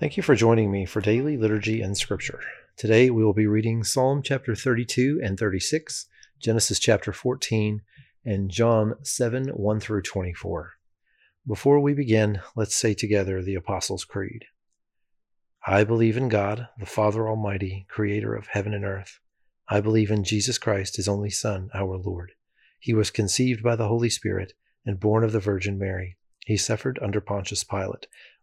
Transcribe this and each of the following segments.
Thank you for joining me for daily liturgy and scripture. Today we will be reading Psalm chapter 32 and 36, Genesis chapter 14, and John 7 1 through 24. Before we begin, let's say together the Apostles' Creed. I believe in God, the Father Almighty, creator of heaven and earth. I believe in Jesus Christ, his only Son, our Lord. He was conceived by the Holy Spirit and born of the Virgin Mary. He suffered under Pontius Pilate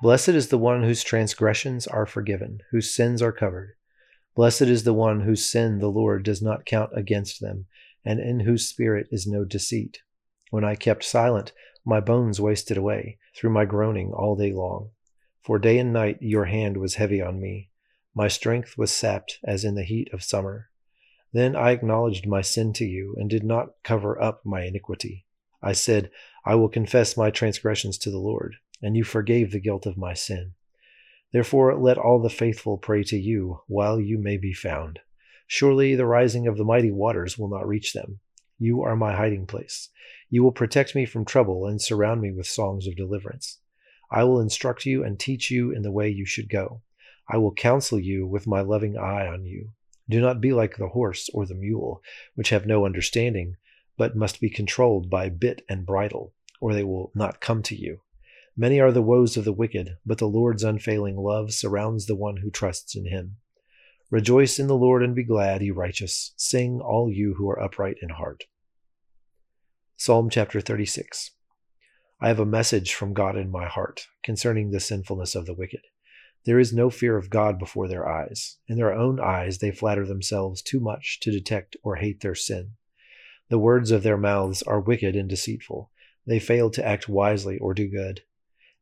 Blessed is the one whose transgressions are forgiven, whose sins are covered. Blessed is the one whose sin the Lord does not count against them, and in whose spirit is no deceit. When I kept silent, my bones wasted away through my groaning all day long. For day and night your hand was heavy on me. My strength was sapped as in the heat of summer. Then I acknowledged my sin to you, and did not cover up my iniquity. I said, I will confess my transgressions to the Lord and you forgave the guilt of my sin. Therefore, let all the faithful pray to you while you may be found. Surely the rising of the mighty waters will not reach them. You are my hiding place. You will protect me from trouble and surround me with songs of deliverance. I will instruct you and teach you in the way you should go. I will counsel you with my loving eye on you. Do not be like the horse or the mule, which have no understanding, but must be controlled by bit and bridle, or they will not come to you. Many are the woes of the wicked, but the Lord's unfailing love surrounds the one who trusts in him. Rejoice in the Lord and be glad, ye righteous. Sing, all you who are upright in heart. Psalm chapter 36 I have a message from God in my heart concerning the sinfulness of the wicked. There is no fear of God before their eyes. In their own eyes they flatter themselves too much to detect or hate their sin. The words of their mouths are wicked and deceitful. They fail to act wisely or do good.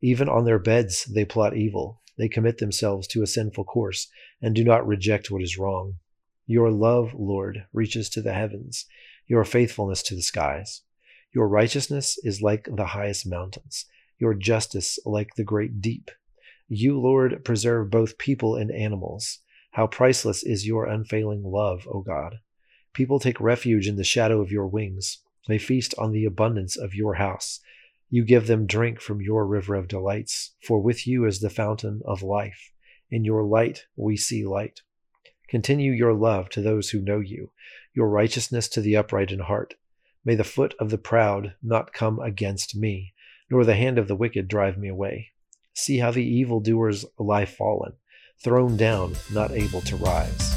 Even on their beds they plot evil. They commit themselves to a sinful course and do not reject what is wrong. Your love, Lord, reaches to the heavens, your faithfulness to the skies. Your righteousness is like the highest mountains, your justice like the great deep. You, Lord, preserve both people and animals. How priceless is your unfailing love, O God. People take refuge in the shadow of your wings. They feast on the abundance of your house. You give them drink from your river of delights, for with you is the fountain of life. In your light we see light. Continue your love to those who know you, your righteousness to the upright in heart. May the foot of the proud not come against me, nor the hand of the wicked drive me away. See how the evildoers lie fallen, thrown down, not able to rise.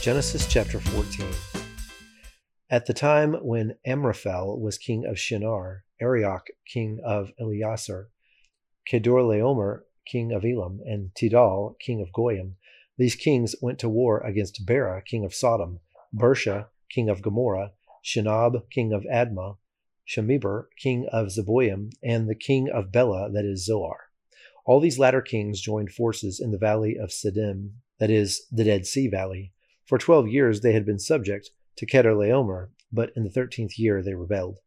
Genesis chapter 14. At the time when Amraphel was king of Shinar, Arioch king of Ellasar, Kedorlaomer king of Elam, and Tidal king of Goyim, these kings went to war against Bera king of Sodom, Birsha king of Gomorrah, Shinab king of Admah, Shemeber king of Zeboim, and the king of Bela, that is Zoar. All these latter kings joined forces in the valley of Siddim, that is, the Dead Sea Valley. For twelve years they had been subject to Kedorlaomer, but in the thirteenth year they rebelled.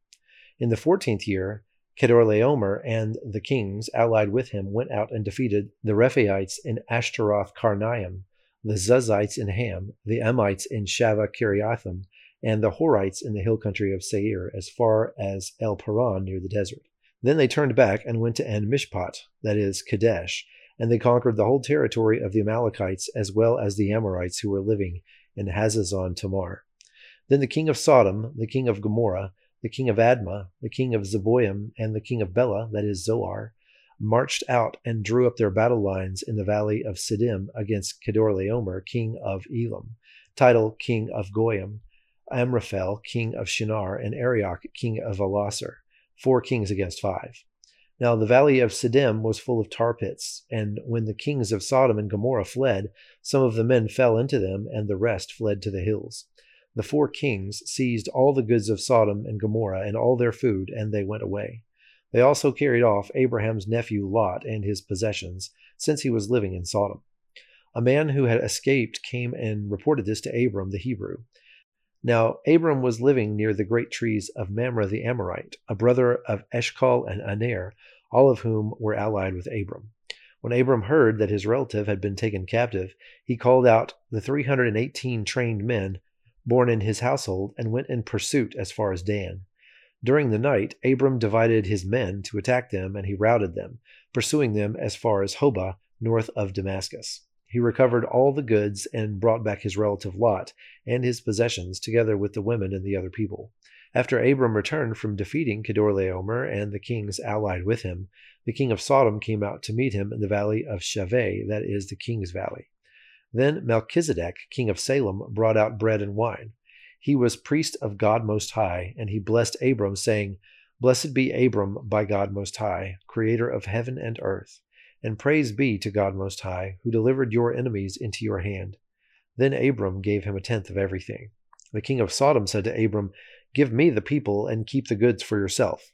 In the fourteenth year, Kedorlaomer and the kings allied with him went out and defeated the Rephaites in Ashtaroth Karnaim, the Zuzites in Ham, the Emites in Shaveh Kiriathaim, and the Horites in the hill country of Seir, as far as El Paran near the desert. Then they turned back and went to En Mishpat, that is, Kadesh, and they conquered the whole territory of the Amalekites as well as the Amorites who were living in Hazazon Tamar. Then the king of Sodom, the king of Gomorrah, the king of Admah, the king of Zeboim, and the king of Bela, that is Zoar, marched out and drew up their battle lines in the valley of Siddim against Kedorlaomer, king of Elam, Tidal, king of Goyim, Amraphel, king of Shinar, and Arioch, king of Ellasar, four kings against five. Now the valley of Siddim was full of tar pits, and when the kings of Sodom and Gomorrah fled, some of the men fell into them, and the rest fled to the hills. The four kings seized all the goods of Sodom and Gomorrah and all their food, and they went away. They also carried off Abraham's nephew Lot and his possessions, since he was living in Sodom. A man who had escaped came and reported this to Abram the Hebrew. Now Abram was living near the great trees of Mamre the Amorite, a brother of Eshcol and Aner, all of whom were allied with Abram. When Abram heard that his relative had been taken captive, he called out the 318 trained men born in his household and went in pursuit as far as Dan. During the night, Abram divided his men to attack them, and he routed them, pursuing them as far as Hobah, north of Damascus. He recovered all the goods and brought back his relative Lot and his possessions, together with the women and the other people. After Abram returned from defeating Kedorlaomer and the kings allied with him, the king of Sodom came out to meet him in the valley of Shaveh, that is, the king's valley. Then Melchizedek, king of Salem, brought out bread and wine. He was priest of God Most High, and he blessed Abram, saying, Blessed be Abram by God Most High, creator of heaven and earth. And praise be to God Most High, who delivered your enemies into your hand. Then Abram gave him a tenth of everything. The king of Sodom said to Abram, Give me the people and keep the goods for yourself.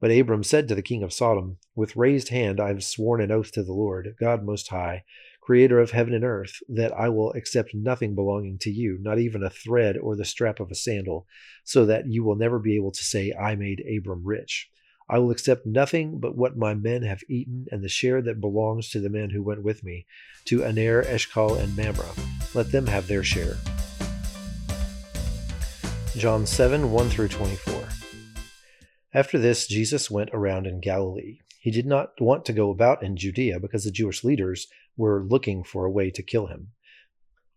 But Abram said to the king of Sodom, With raised hand I have sworn an oath to the Lord, God Most High, creator of heaven and earth, that I will accept nothing belonging to you, not even a thread or the strap of a sandal, so that you will never be able to say, I made Abram rich. I will accept nothing but what my men have eaten and the share that belongs to the men who went with me, to Aner, Eshcol, and Mamre. Let them have their share. John 7 1 through 24. After this, Jesus went around in Galilee. He did not want to go about in Judea because the Jewish leaders were looking for a way to kill him.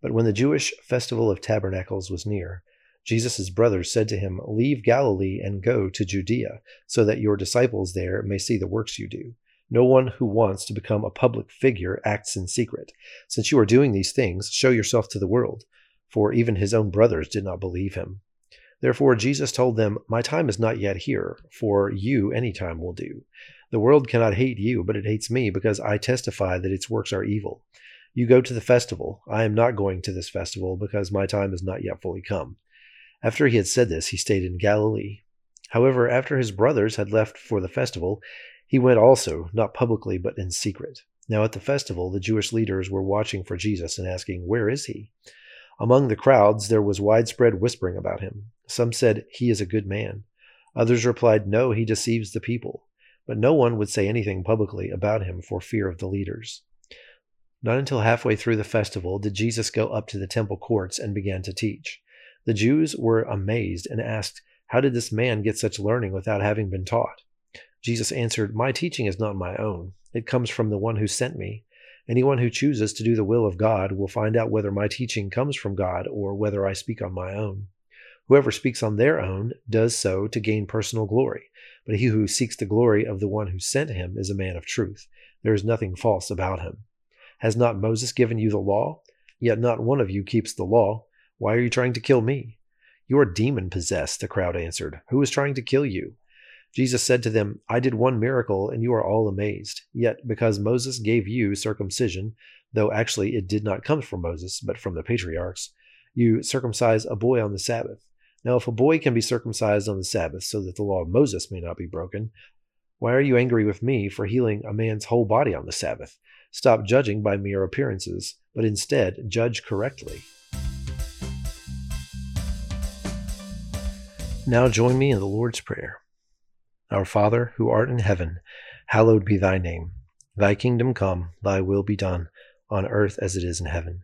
But when the Jewish festival of tabernacles was near, Jesus' brothers said to him, Leave Galilee and go to Judea, so that your disciples there may see the works you do. No one who wants to become a public figure acts in secret. Since you are doing these things, show yourself to the world. For even his own brothers did not believe him. Therefore Jesus told them, My time is not yet here, for you any time will do. The world cannot hate you, but it hates me because I testify that its works are evil. You go to the festival. I am not going to this festival because my time is not yet fully come. After he had said this, he stayed in Galilee. However, after his brothers had left for the festival, he went also, not publicly, but in secret. Now at the festival, the Jewish leaders were watching for Jesus and asking, Where is he? Among the crowds, there was widespread whispering about him. Some said, He is a good man. Others replied, No, he deceives the people. But no one would say anything publicly about him for fear of the leaders. Not until halfway through the festival did Jesus go up to the temple courts and began to teach. The Jews were amazed and asked, How did this man get such learning without having been taught? Jesus answered, My teaching is not my own. It comes from the one who sent me. Anyone who chooses to do the will of God will find out whether my teaching comes from God or whether I speak on my own. Whoever speaks on their own does so to gain personal glory, but he who seeks the glory of the one who sent him is a man of truth. There is nothing false about him. Has not Moses given you the law? Yet not one of you keeps the law. Why are you trying to kill me? You are demon possessed, the crowd answered. Who is trying to kill you? Jesus said to them, I did one miracle, and you are all amazed. Yet, because Moses gave you circumcision, though actually it did not come from Moses, but from the patriarchs, you circumcise a boy on the Sabbath. Now, if a boy can be circumcised on the Sabbath so that the law of Moses may not be broken, why are you angry with me for healing a man's whole body on the Sabbath? Stop judging by mere appearances, but instead judge correctly. Now join me in the Lord's Prayer. Our Father, who art in heaven, hallowed be thy name. Thy kingdom come, thy will be done, on earth as it is in heaven.